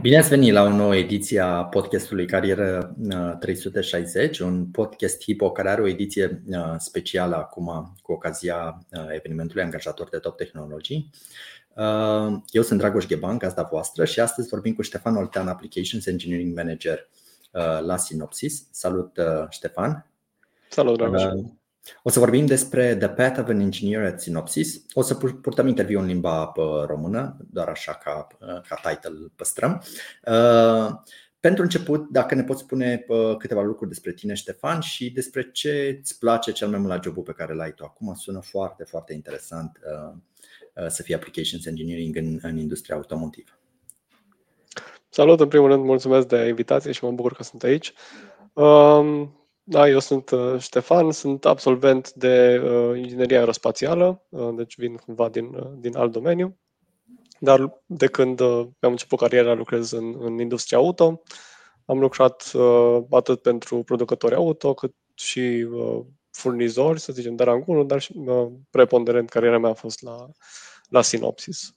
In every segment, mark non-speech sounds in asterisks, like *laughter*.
Bine ați venit la o nouă ediție a podcastului Carieră 360, uh, un podcast HIPO care are o ediție uh, specială acum cu ocazia uh, evenimentului Angajator de Top Technologii. Eu sunt Dragoș Gheban, gazda voastră și astăzi vorbim cu Ștefan Oltean, Applications Engineering Manager la Synopsis. Salut Ștefan! Salut Dragoș! O să vorbim despre The Path of an Engineer at Synopsis. O să purtăm interviu în limba română, doar așa ca, ca title păstrăm. Uh, pentru început, dacă ne poți spune câteva lucruri despre tine, Ștefan, și despre ce îți place cel mai mult la jobul pe care l-ai tu acum, sună foarte, foarte interesant uh, uh, să fie Applications Engineering în, în industria automotivă. Salut, în primul rând, mulțumesc de invitație și mă bucur că sunt aici. Um, da, eu sunt uh, Ștefan, sunt absolvent de uh, inginerie aerospațială, uh, deci vin cumva din, uh, din alt domeniu. Dar de când uh, am început cariera lucrez în, în industria auto. Am lucrat uh, atât pentru producători auto, cât și uh, furnizori, să zicem, de rang 1, dar și uh, preponderent cariera mea a fost la, la Synopsis.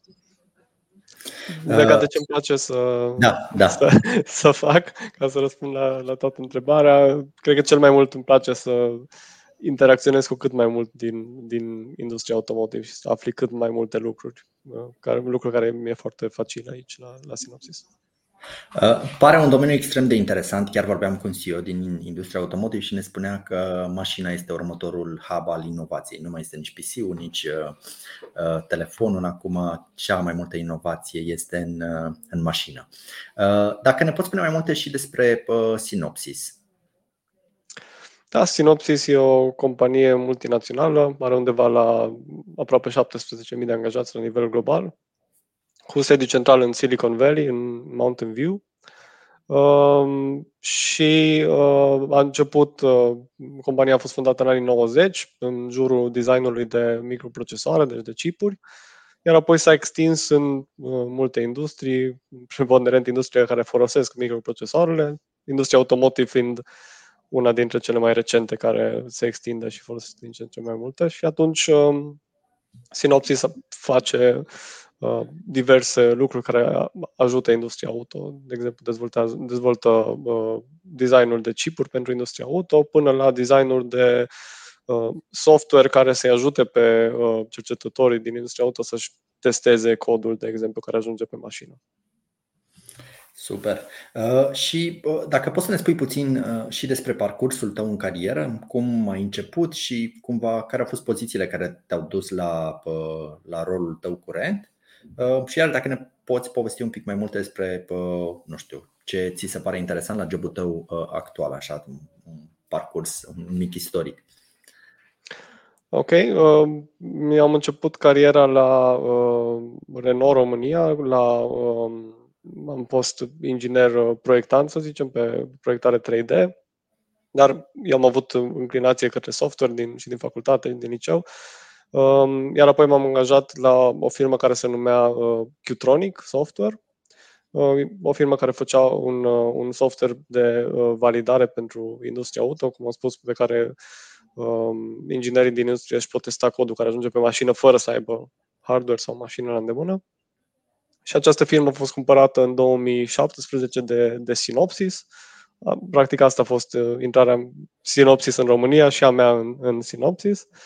Legat de ce îmi place să, da, da. *laughs* Să, să fac, ca să răspund la, la toată întrebarea, cred că cel mai mult îmi place să interacționez cu cât mai mult din, din industria automotive și să afli cât mai multe lucruri, care, lucruri care mi-e foarte facil aici la, la Synopsis. Uh, pare un domeniu extrem de interesant. Chiar vorbeam cu un CEO din industria automotive și ne spunea că mașina este următorul hub al inovației. Nu mai este nici PC-ul, nici uh, uh, telefonul. Acum, cea mai multă inovație este în, în mașină. Dacă ne poți spune mai multe și despre Synopsis. Da, Synopsis e o companie multinațională, are undeva la aproape 17.000 de angajați la nivel global cu sediu central în Silicon Valley, în Mountain View. Uh, și uh, a început, uh, compania a fost fondată în anii 90 în jurul designului de microprocesoare, deci de chipuri, iar apoi s-a extins în uh, multe industrii, *laughs* preponderent industria care folosesc microprocesoarele, industria automotive fiind una dintre cele mai recente care se extinde și folosesc din ce în ce mai multe și atunci uh, Synopsis face Uh, diverse lucruri care ajută industria auto, de exemplu dezvoltă, dezvoltă uh, designul de chipuri pentru industria auto, până la designul de uh, software care să-i ajute pe uh, cercetătorii din industria auto să-și testeze codul, de exemplu, care ajunge pe mașină. Super. Uh, și uh, dacă poți să ne spui puțin uh, și despre parcursul tău în carieră, cum ai început și cumva care au fost pozițiile care te-au dus la, uh, la rolul tău curent Uh, și iar dacă ne poți povesti un pic mai multe despre, uh, nu știu, ce ți se pare interesant la jobul tău uh, actual, așa, un parcurs, un mic istoric. Ok, uh, am început cariera la uh, Renault România, la, uh, am fost inginer proiectant, să zicem, pe proiectare 3D, dar eu am avut înclinație către software din, și din facultate, din liceu Um, iar apoi m-am angajat la o firmă care se numea uh, Qtronic Software, uh, o firmă care făcea un, uh, un software de validare pentru industria auto, cum am spus, pe care um, inginerii din industrie își pot testa codul care ajunge pe mașină fără să aibă hardware sau mașină la îndemână. Și această firmă a fost cumpărată în 2017 de, de Synopsis. Practic asta a fost intrarea Synopsis în România și a mea în, în Synopsis. Uh,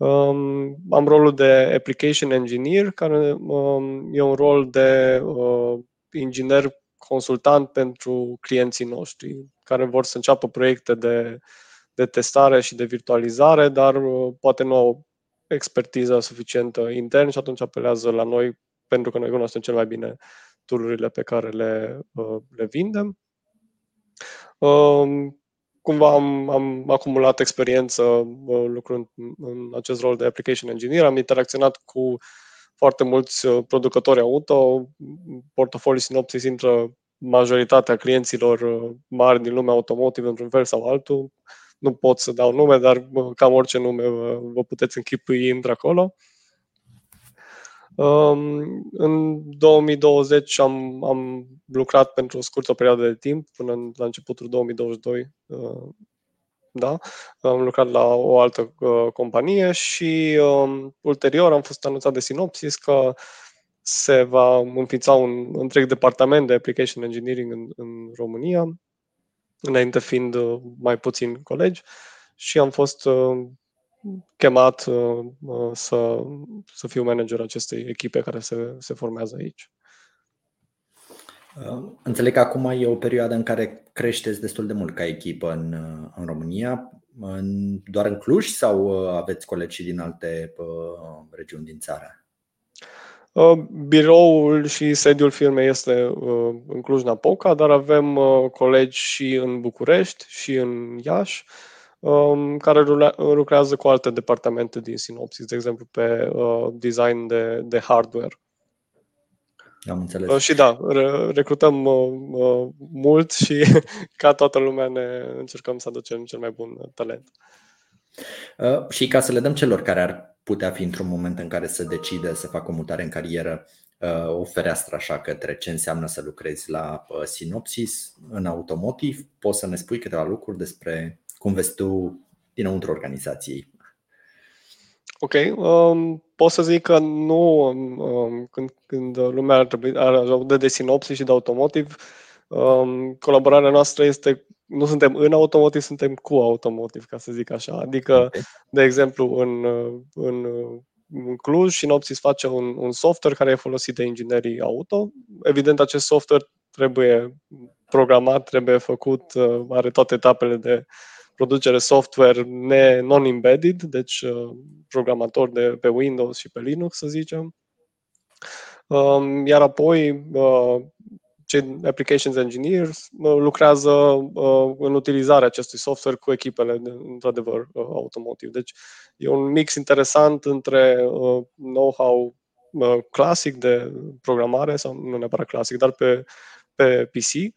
Um, am rolul de application engineer, care um, e un rol de uh, inginer consultant pentru clienții noștri care vor să înceapă proiecte de, de testare și de virtualizare, dar uh, poate nu au expertiză suficientă intern și atunci apelează la noi pentru că noi cunoaștem cel mai bine tool pe care le, uh, le vindem. Um, cumva am, am acumulat experiență lucrând în acest rol de application engineer, am interacționat cu foarte mulți uh, producători auto, portofoliul Synopsis intră majoritatea clienților uh, mari din lumea automotive într-un fel sau altul, nu pot să dau nume, dar cam orice nume vă, vă puteți închipui intră acolo. Um, în 2020 am, am lucrat pentru o scurtă perioadă de timp, până în, la începutul 2022, uh, da? Am lucrat la o altă uh, companie și um, ulterior am fost anunțat de Synopsis că se va înființa un întreg departament de application engineering în, în România, înainte fiind uh, mai puțini colegi și am fost uh, chemat uh, uh, să, să fiu manager acestei echipe care se, se formează aici. Uh, înțeleg că acum e o perioadă în care creșteți destul de mult ca echipă în, în România, în, doar în Cluj sau aveți colegi din alte uh, regiuni din țară? Biroul și sediul firmei este în Cluj-Napoca, dar avem colegi și în București și în Iași um, care lucrează cu alte departamente din Synopsis, de exemplu pe uh, design de, de hardware. Am înțeles. Uh, și da, re- recrutăm uh, uh, mult și *laughs* ca toată lumea ne încercăm să aducem cel mai bun talent. Uh, și ca să le dăm celor care ar putea fi într-un moment în care să decide să facă o mutare în carieră, uh, o fereastră așa către ce înseamnă să lucrezi la uh, Synopsis în automotiv, poți să ne spui câteva lucruri despre cum vezi tu dinăuntru organizației? Ok, um, pot să zic că nu, um, când, când lumea ar trebui, ar aude de sinopsis și de automotive, um, colaborarea noastră este, nu suntem în automotive, suntem cu automotive, ca să zic așa. Adică, okay. de exemplu, în, în, în Cluj, Synopsis face un, un software care e folosit de inginerii auto. Evident, acest software trebuie programat, trebuie făcut, uh, are toate etapele de producere software ne, non-embedded, deci uh, programator de pe Windows și pe Linux, să zicem. Um, iar apoi uh, cei applications engineers uh, lucrează în utilizarea acestui software cu echipele, de, într-adevăr, automotive. Deci e un mix interesant între know-how clasic de programare, sau nu neapărat clasic, dar pe, pe PC, Um,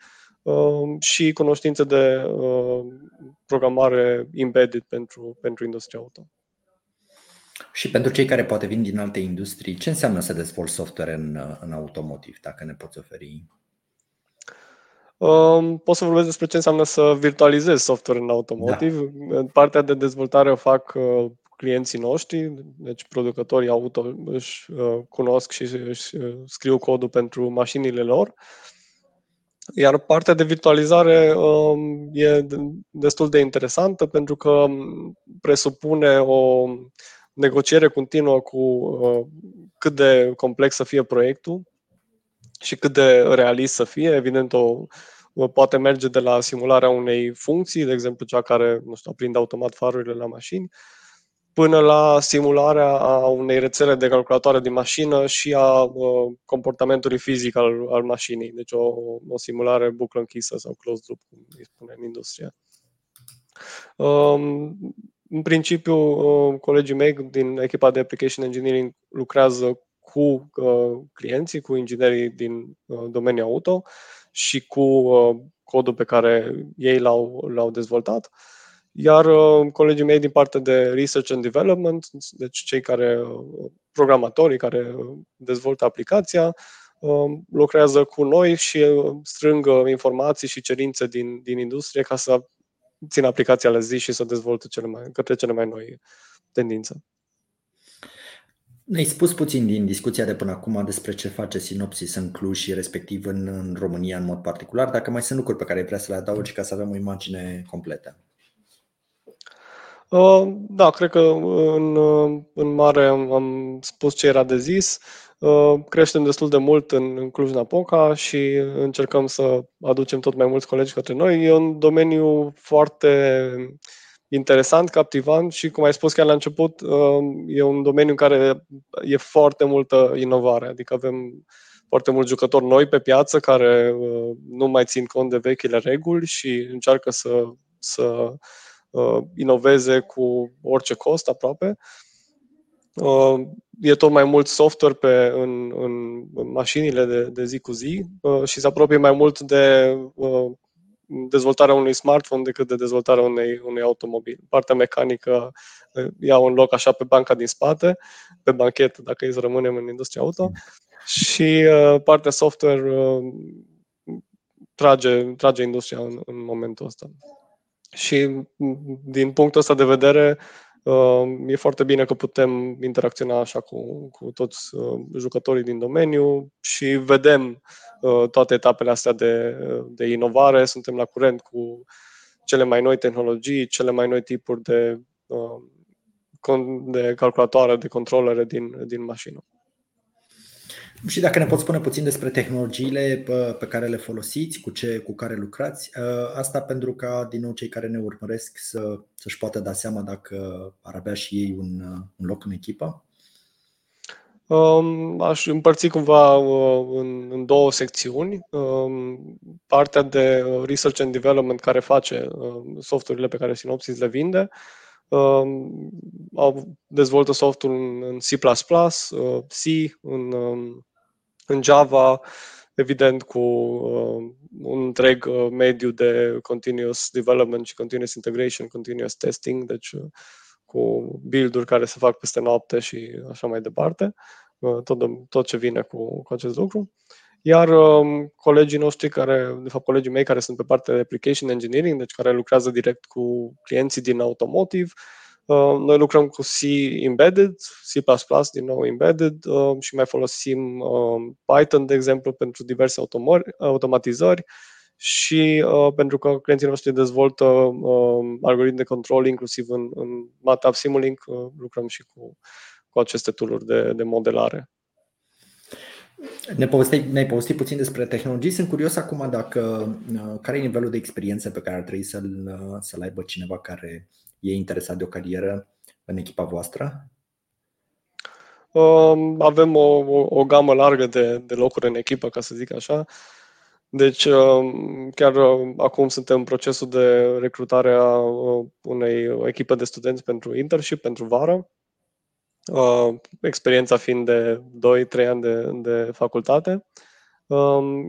și cunoștințe de um, programare embedded pentru, pentru industria auto. Și pentru cei care poate vin din alte industrii, ce înseamnă să dezvolți software în, în automotiv, dacă ne poți oferi? Um, pot să vorbesc despre ce înseamnă să virtualizez software în automotiv. Da. Partea de dezvoltare o fac uh, clienții noștri, deci producătorii auto își uh, cunosc și își uh, scriu codul pentru mașinile lor. Uh, iar partea de virtualizare um, e destul de interesantă pentru că um, presupune o negociere continuă cu uh, cât de complex să fie proiectul și cât de realist să fie. Evident, o, poate merge de la simularea unei funcții, de exemplu cea care nu știu, aprinde automat farurile la mașini, până la simularea a unei rețele de calculatoare din mașină și a uh, comportamentului fizic al, al mașinii. Deci o, o simulare buclă închisă sau closed loop, cum îi spune în industrie. Um, în principiu, uh, colegii mei din echipa de Application Engineering lucrează cu uh, clienții, cu inginerii din uh, domeniul auto și cu uh, codul pe care ei l-au, l-au dezvoltat. Uh, iar uh, colegii mei din partea de Research and Development, deci cei care, uh, programatorii care uh, dezvoltă aplicația, lucrează cu noi și strâng informații și cerințe din, din industrie ca să țină aplicația la zi și să dezvolte cele mai, către cele mai noi tendințe. Ne-ai spus puțin din discuția de până acum despre ce face Sinopsis în Cluj și respectiv în, în România în mod particular, dacă mai sunt lucruri pe care vrea să le adaugi ca să avem o imagine completă. Uh, da, cred că în, în mare am, am spus ce era de zis. Uh, creștem destul de mult în, Cluj-Napoca și încercăm să aducem tot mai mulți colegi către noi. E un domeniu foarte interesant, captivant și, cum ai spus chiar la început, uh, e un domeniu în care e foarte multă inovare. Adică avem foarte mulți jucători noi pe piață care nu mai țin cont de vechile reguli și încearcă să, să uh, inoveze cu orice cost aproape. Uh, e tot mai mult software pe, în, în, în mașinile de, de zi cu zi uh, și se apropie mai mult de uh, dezvoltarea unui smartphone decât de dezvoltarea unei, unui automobil. Partea mecanică ia un loc așa pe banca din spate, pe banchetă, dacă e să rămânem în industria auto, și uh, partea software uh, trage, trage industria în, în momentul ăsta. Și din punctul ăsta de vedere, uh, e foarte bine că putem interacționa așa cu, cu toți uh, jucătorii din domeniu și vedem uh, toate etapele astea de, de inovare, suntem la curent cu cele mai noi tehnologii, cele mai noi tipuri de, de calculatoare, de controlere din, din mașină. Și dacă ne poți spune puțin despre tehnologiile pe care le folosiți, cu ce cu care lucrați, ă, asta pentru ca din nou cei care ne urmăresc să, să-și poată da seama dacă ar avea și ei un, un loc în echipă? Um, aș împărți cumva uh, în, în două secțiuni. Um, partea de research and development care face uh, softurile pe care Synopsys le vinde. Um, au dezvoltă softul în C++, uh, C, în um, în Java, evident cu uh, un întreg uh, mediu de continuous development și continuous integration, continuous testing, deci uh, cu build-uri care se fac peste noapte și așa mai departe, uh, tot, tot ce vine cu, cu acest lucru. Iar um, colegii noștri care, de fapt colegii mei care sunt pe partea de application engineering, deci care lucrează direct cu clienții din automotive, Uh, noi lucrăm cu C embedded, C++ din nou embedded uh, și mai folosim uh, Python, de exemplu, pentru diverse automatizări și pentru că clienții noștri dezvoltă algoritmi de control, inclusiv în, în MATLAB Simulink, lucrăm și cu, cu aceste tooluri de, de modelare. Ne povesteai, ne-ai povestit puțin despre tehnologii. Sunt curios acum dacă care e nivelul de experiență pe care ar trebui să-l, să-l aibă cineva care e interesat de o carieră în echipa voastră? Um, avem o, o, o gamă largă de, de locuri în echipă, ca să zic așa. Deci, um, chiar um, acum suntem în procesul de recrutare a uh, unei echipe de studenți pentru internship, pentru vară. Uh, experiența fiind de 2-3 ani de, de facultate. Um,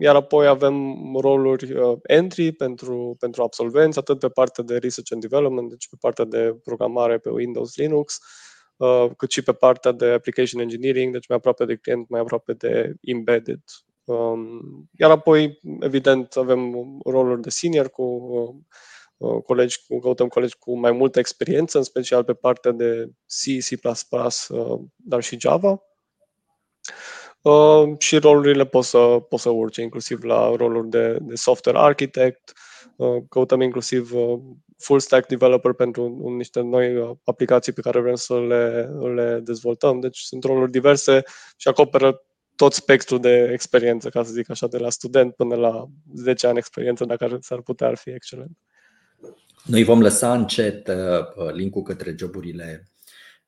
iar apoi avem roluri uh, entry pentru, pentru absolvenți, atât pe partea de research and development, deci pe partea de programare pe Windows, Linux, uh, cât și pe partea de application engineering, deci mai aproape de client, mai aproape de embedded. Um, iar apoi, evident, avem roluri de senior cu uh, colegi, cu, căutăm colegi cu mai multă experiență, în special pe partea de C, C++, dar și Java. Uh, și rolurile pot să, pot să urce, inclusiv la roluri de, de software architect, uh, căutăm inclusiv uh, full stack developer pentru niște noi uh, aplicații pe care vrem să le, le dezvoltăm. Deci sunt roluri diverse și acoperă tot spectrul de experiență, ca să zic așa, de la student până la 10 ani experiență, dacă s-ar putea, ar fi excelent. Noi vom lăsa încet uh, linkul către joburile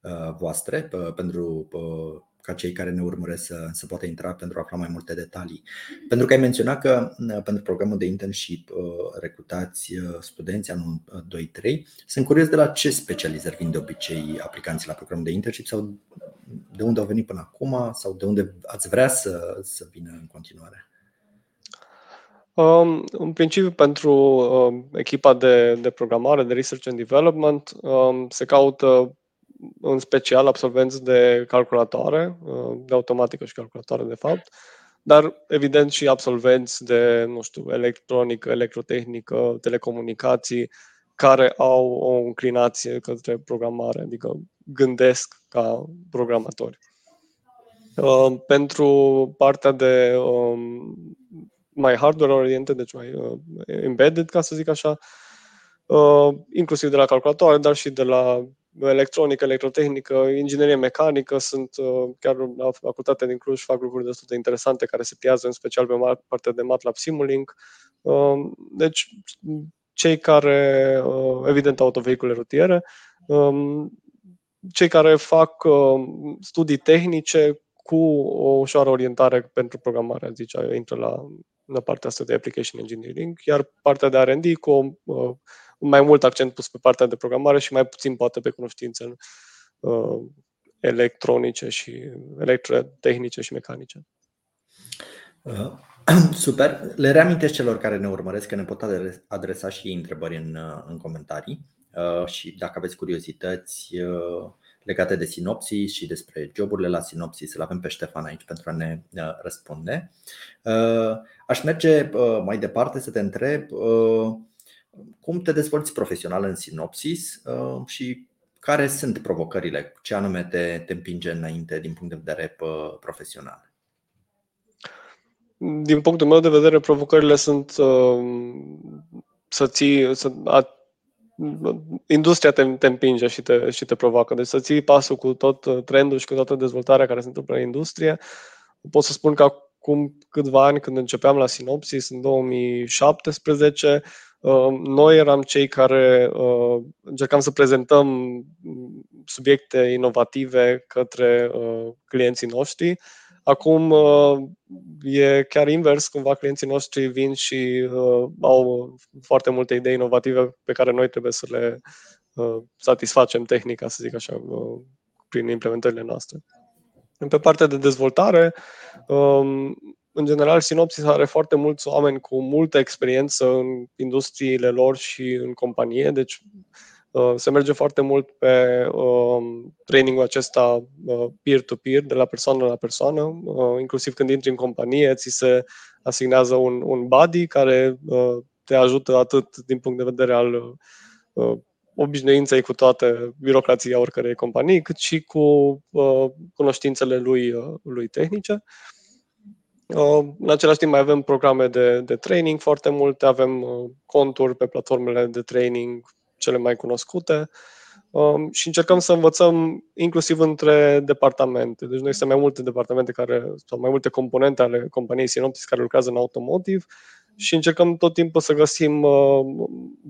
uh, voastre pentru ca cei care ne urmăresc să, să poată intra pentru a afla mai multe detalii. Pentru că ai menționat că uh, pentru programul de internship uh, recrutați uh, studenți anul 2-3. Sunt curios de la ce specializări vin de obicei aplicanții la programul de internship sau de unde au venit până acum sau de unde ați vrea să, să vină în continuare? Um, în principiu, pentru um, echipa de, de programare, de research and development, um, se caută în special absolvenți de calculatoare, uh, de automatică și calculatoare, de fapt, dar evident și absolvenți de, nu știu, electronică, electrotehnică, telecomunicații, care au o înclinație către programare, adică gândesc ca programatori. Uh, pentru partea de um, mai hardware oriented, deci mai uh, embedded, ca să zic așa, inclusiv de la calculatoare, dar și de la electronică, electrotehnică, inginerie mecanică, sunt uh, chiar la facultatea din Cluj fac lucruri destul de interesante care se pliază în special pe partea de MATLAB Simulink. Um, deci, cei care, uh, evident, autovehicule rutiere, um, cei care fac uh, studii tehnice cu o ușoară orientare pentru programare, zice, intră la, la partea asta de application engineering, iar partea de R&D cu o mai mult accent pus pe partea de programare și mai puțin poate pe cunoștințe uh, electronice și electrotehnice și mecanice. Uh, *clears throat* Super. Le reamintesc celor care ne urmăresc că ne pot adresa și întrebări în, în comentarii și dacă aveți curiozități legate de sinopsis și despre joburile la sinopsis, îl avem pe Ștefan aici pentru a ne răspunde. Aș merge mai departe să te întreb cum te dezvolți profesional în sinopsis și care sunt provocările, ce anume te, te împinge înainte din punct de vedere profesional? Din punctul meu de vedere, provocările sunt uh, să ții, să, a, industria te, te împinge și te, și te provoacă. Deci să ții pasul cu tot trendul și cu toată dezvoltarea care se întâmplă în industrie. Pot să spun că acum câțiva ani, când începeam la Sinopsis, în 2017, uh, noi eram cei care uh, încercam să prezentăm subiecte inovative către uh, clienții noștri Acum uh, e chiar invers, cumva clienții noștri vin și uh, au foarte multe idei inovative pe care noi trebuie să le uh, satisfacem tehnica, să zic așa, uh, prin implementările noastre. Pe partea de dezvoltare, um, în general, Synopsis are foarte mulți oameni cu multă experiență în industriile lor și în companie, deci Uh, se merge foarte mult pe um, trainingul acesta uh, peer-to-peer, de la persoană la persoană, uh, inclusiv când intri în companie, ți se asignează un, un buddy care te ajută atât din punct de vedere al obișnuinței cu toate birocrația oricărei companii, cât și cu cunoștințele lui, lui tehnice. În același timp mai avem programe de, de training foarte multe, avem conturi pe platformele de training cele mai cunoscute um, și încercăm să învățăm inclusiv între departamente. Deci noi sunt mai multe departamente care, sau mai multe componente ale companiei Synoptis care lucrează în automotive și încercăm tot timpul să găsim uh,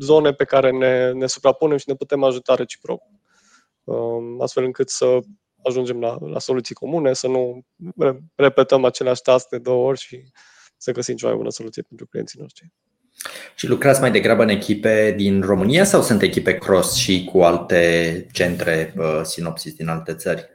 zone pe care ne, ne suprapunem și ne putem ajuta reciproc. Um, astfel încât să ajungem la, la soluții comune, să nu repetăm aceleași task de două ori și să găsim cea mai bună soluție pentru clienții noștri. Și lucrați mai degrabă în echipe din România sau sunt echipe cross și cu alte centre uh, sinopsis din alte țări?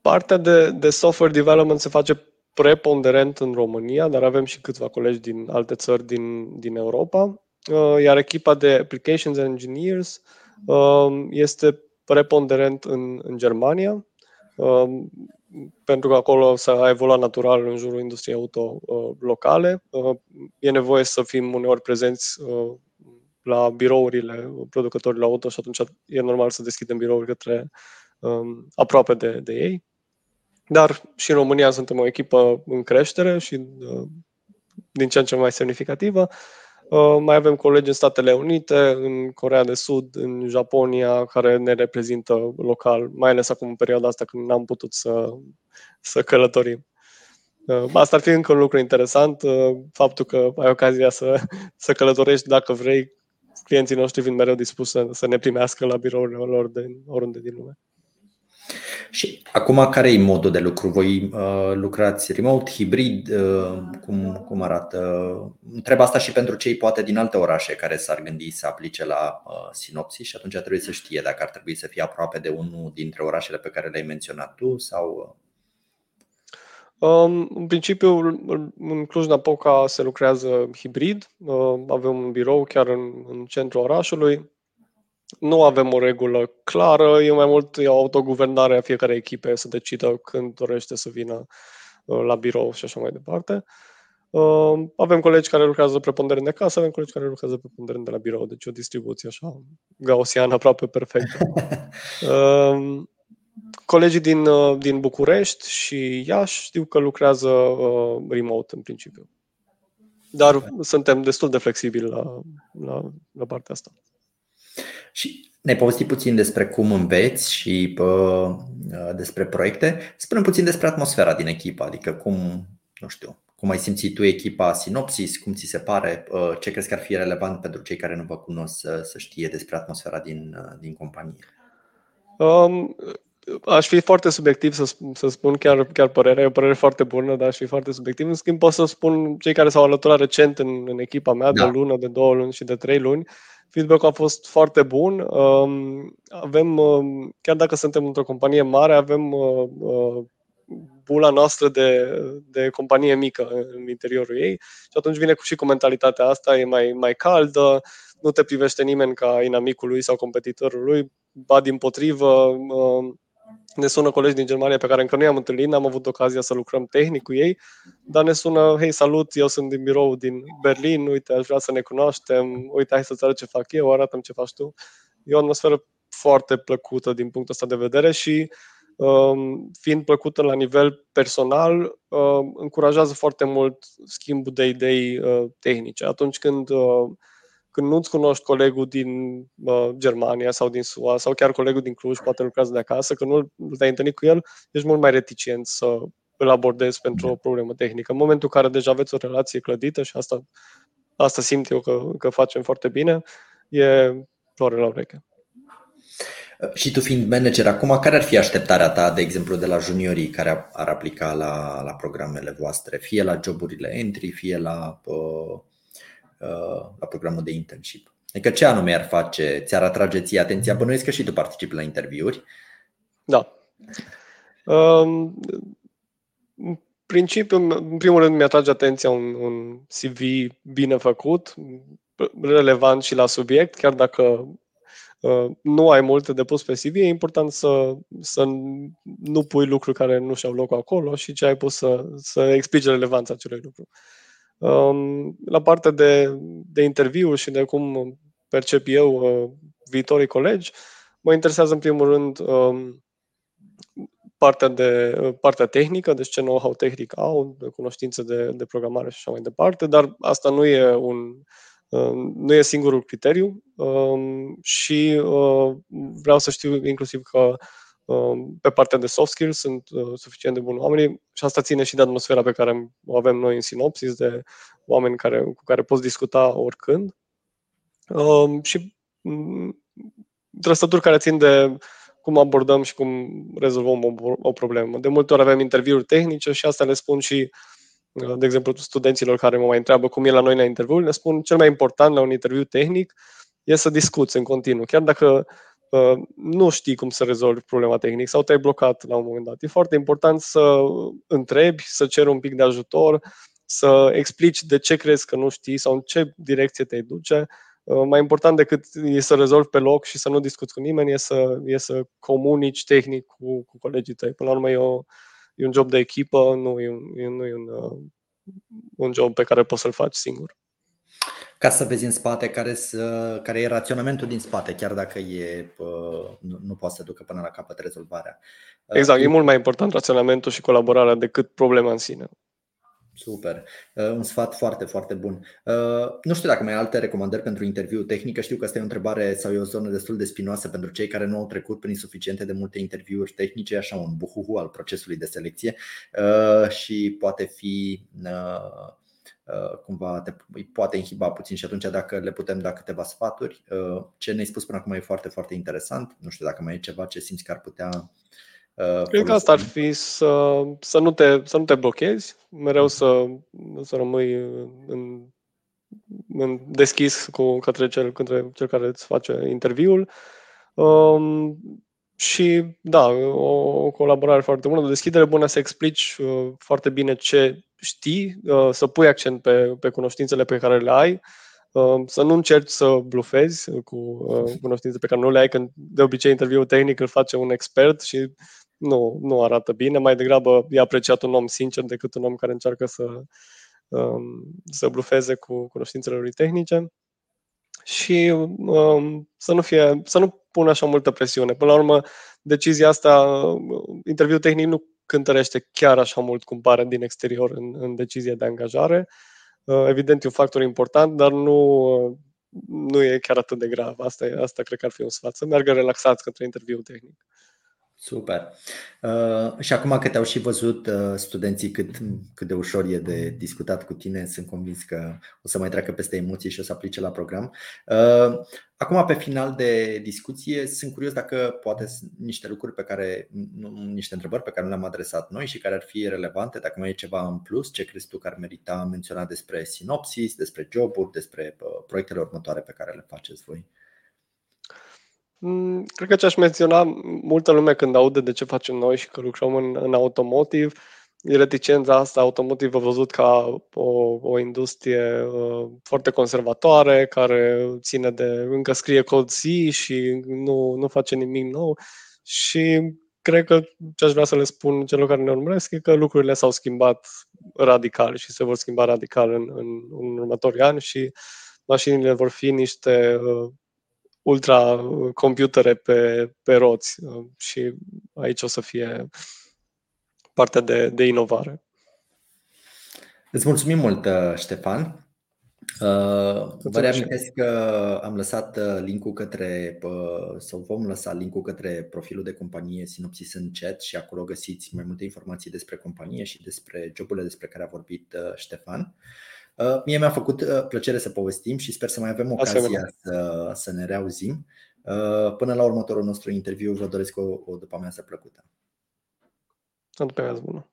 Partea de, de software development se face preponderent în România, dar avem și câțiva colegi din alte țări din, din Europa. Uh, iar echipa de applications engineers uh, este preponderent în, în Germania. Uh, pentru că acolo s-a evoluat natural în jurul industriei auto uh, locale. Uh, e nevoie să fim uneori prezenți uh, la birourile producătorilor auto și atunci e normal să deschidem birouri către um, aproape de, de ei. Dar și în România suntem o echipă în creștere și uh, din ce în ce mai semnificativă. Uh, mai avem colegi în Statele Unite, în Corea de Sud, în Japonia, care ne reprezintă local, mai ales acum în perioada asta când n-am putut să, să călătorim. Uh, asta ar fi încă un lucru interesant, uh, faptul că ai ocazia să, să călătorești dacă vrei. Clienții noștri vin mereu dispuși să, să ne primească la birourile lor de oriunde din lume. Și acum care e modul de lucru? Voi uh, lucrați remote, hibrid? Uh, cum, cum arată? Întreb asta și pentru cei poate din alte orașe care s-ar gândi să aplice la uh, sinopsis și atunci trebuie să știe dacă ar trebui să fie aproape de unul dintre orașele pe care le-ai menționat tu sau... Uh? Um, în principiu, în Cluj-Napoca se lucrează hibrid. Uh, avem un birou chiar în, în centrul orașului nu avem o regulă clară, e mai mult e o autoguvernare a fiecare echipe să decidă când dorește să vină uh, la birou și așa mai departe. Uh, avem colegi care lucrează preponderent de casă, avem colegi care lucrează preponderent de la birou, deci o distribuție așa gaussiană aproape perfectă. *laughs* Uh, colegii din, din București și Iași știu că lucrează remote în principiu. Dar suntem destul de flexibili la, la, la partea asta. Și ne povesti puțin despre cum înveți și pă, despre proiecte. Spune puțin despre atmosfera din echipă, adică cum, nu știu, cum ai simțit tu echipa Sinopsis, cum ți se pare, ce crezi că ar fi relevant pentru cei care nu vă cunosc să, să știe despre atmosfera din, din companie? Um, aș fi foarte subiectiv să, să spun chiar, chiar părerea, e o părere foarte bună, dar aș fi foarte subiectiv. În schimb, pot să spun cei care s-au alăturat recent în, în echipa mea, da. de o lună, de două luni și de trei luni, Feedback-ul a fost foarte bun. Um, avem, um, chiar dacă suntem într-o companie mare, avem uh, uh, bula noastră de, de companie mică în interiorul ei și atunci vine și cu mentalitatea asta, e mai, mai caldă, nu te privește nimeni ca inamicul lui sau competitorul lui, ba din potrivă, uh, ne sună colegi din Germania pe care încă nu i-am întâlnit, n-am avut ocazia să lucrăm tehnic cu ei, dar ne sună, hei, salut, eu sunt din birou din Berlin, uite, aș vrea să ne cunoaștem, uite, hai să-ți arăt ce fac eu, arată ce faci tu. E o atmosferă foarte plăcută din punctul ăsta de vedere și um, fiind plăcută la nivel personal, um, încurajează foarte mult schimbul de idei uh, tehnice. Atunci când uh, când nu-ți cunoști colegul din uh, Germania sau din SUA sau chiar colegul din Cluj, poate *laughs* lucrează de acasă, că nu te-ai întâlnit cu el, ești mult mai reticent să îl abordezi pentru o problemă tehnică. În momentul în care deja aveți o relație clădită și asta, asta simt eu că, că facem foarte bine, e floare la ureche. Și tu fiind manager acum, care ar fi așteptarea ta, de exemplu, de la juniorii care ar aplica la, la programele voastre, fie la joburile entry, fie la uh, Uh, la programul de internship. Adică ce anume ar face? Ți-ar atrage ție atenția? Bănuiesc că și tu participi la interviuri. Da. Um, în principiu, în primul rând, mi-atrage atenția un, un CV bine făcut, relevant și la subiect, chiar dacă uh, nu ai multe de pus pe CV, e important să, să nu pui lucruri care nu și-au loc acolo și ce ai pus să, să explici relevanța acelui lucru. Um, la partea de, de interviu și de cum percep eu uh, viitorii colegi, mă interesează în primul rând um, partea, de, uh, partea tehnică, deci ce know-how tehnic au, de cunoștințe de, de programare și așa mai departe, dar asta nu e un um, nu e singurul criteriu. Și uh, vreau să știu inclusiv că Um, pe partea de soft skills sunt uh, suficient de buni oamenii și asta ține și de atmosfera pe care o avem noi în Sinopsis, de oameni care, cu care poți discuta oricând. Um, și mm, trăsături care țin de cum abordăm și cum rezolvăm o, o problemă. De multe ori avem interviuri tehnice și asta le spun și, uh, de exemplu, studenților care mă mai întreabă cum e la noi la interviu, le spun cel mai important la un interviu tehnic e să discuți în continuu. Chiar dacă nu știi cum să rezolvi problema tehnică sau te-ai blocat la un moment dat. E foarte important să întrebi, să ceri un pic de ajutor, să explici de ce crezi că nu știi sau în ce direcție te duce. Mai important decât e să rezolvi pe loc și să nu discuți cu nimeni, e să, e să comunici tehnic cu, cu colegii tăi. Până la urmă e, o, e un job de echipă, nu e, un, e, nu e un, un job pe care poți să-l faci singur ca să vezi în spate care, să, care e raționamentul din spate, chiar dacă e, nu, nu poate să ducă până la capăt rezolvarea. Exact, e mult mai important raționamentul și colaborarea decât problema în sine. Super. Un sfat foarte, foarte bun. Nu știu dacă mai ai alte recomandări pentru interviu tehnic. Știu că asta e o întrebare sau e o zonă destul de spinoasă pentru cei care nu au trecut prin suficiente de multe interviuri tehnice, așa un buhuhu al procesului de selecție și poate fi Uh, cumva te poate inhiba puțin și atunci dacă le putem da câteva sfaturi. Uh, ce ne-ai spus până acum e foarte, foarte interesant. Nu știu dacă mai e ceva ce simți că ar putea uh, Cred că asta ar fi să, să, nu, te, să nu te blochezi, mereu să, să rămâi în, în deschis cu, către, cel, către cel care îți face interviul. Um, și da, o, o colaborare foarte bună, o deschidere bună să explici uh, foarte bine ce știi, uh, să pui accent pe, pe cunoștințele pe care le ai, uh, să nu încerci să blufezi cu uh, cunoștințe pe care nu le ai, când de obicei interviul tehnic îl face un expert și nu, nu arată bine, mai degrabă e apreciat un om sincer decât un om care încearcă să, um, să blufeze cu cunoștințele lui tehnice și um, să nu fie, să nu pună așa multă presiune. Până la urmă, decizia asta, interviul tehnic nu cântărește chiar așa mult cum pare din exterior în, în decizia de angajare. Uh, evident, e un factor important, dar nu, uh, nu e chiar atât de grav. Asta, e, asta cred că ar fi un sfat, să meargă relaxați către interviul tehnic. Super. Uh, și acum că te-au și văzut uh, studenții cât, cât de ușor e de discutat cu tine, sunt convins că o să mai treacă peste emoții și o să aplice la program. Uh, acum, pe final de discuție, sunt curios dacă poate niște lucruri pe care, nu, niște întrebări pe care nu le-am adresat noi și care ar fi relevante, dacă mai e ceva în plus, ce crezi tu că ar merita menționat despre sinopsis, despre joburi, despre uh, proiectele următoare pe care le faceți voi? Mm, cred că ce aș menționa, multă lume când aude de ce facem noi și că lucrăm în, în automotive, e reticența asta, automotive a văzut ca o, o industrie uh, foarte conservatoare, care ține de, încă scrie cod C și nu, nu face nimic nou. Și cred că ce aș vrea să le spun celor care ne urmăresc e că lucrurile s-au schimbat radical și se vor schimba radical în, în, în următorii ani și mașinile vor fi niște uh, ultracomputere pe, pe roți uh, și aici o să fie partea de, de inovare. Îți mulțumim mult, uh, Ștefan. Uh, vă reamintesc că am lăsat linkul către sau vom lăsa linkul către profilul de companie Sinopsis în chat și acolo găsiți mai multe informații despre companie și despre joburile despre care a vorbit Ștefan. Uh, mie mi-a făcut uh, plăcere să povestim și sper să mai avem ocazia să, să ne reauzim. Uh, până la următorul nostru interviu, vă doresc o, o după amiază plăcută. O după amiază bună.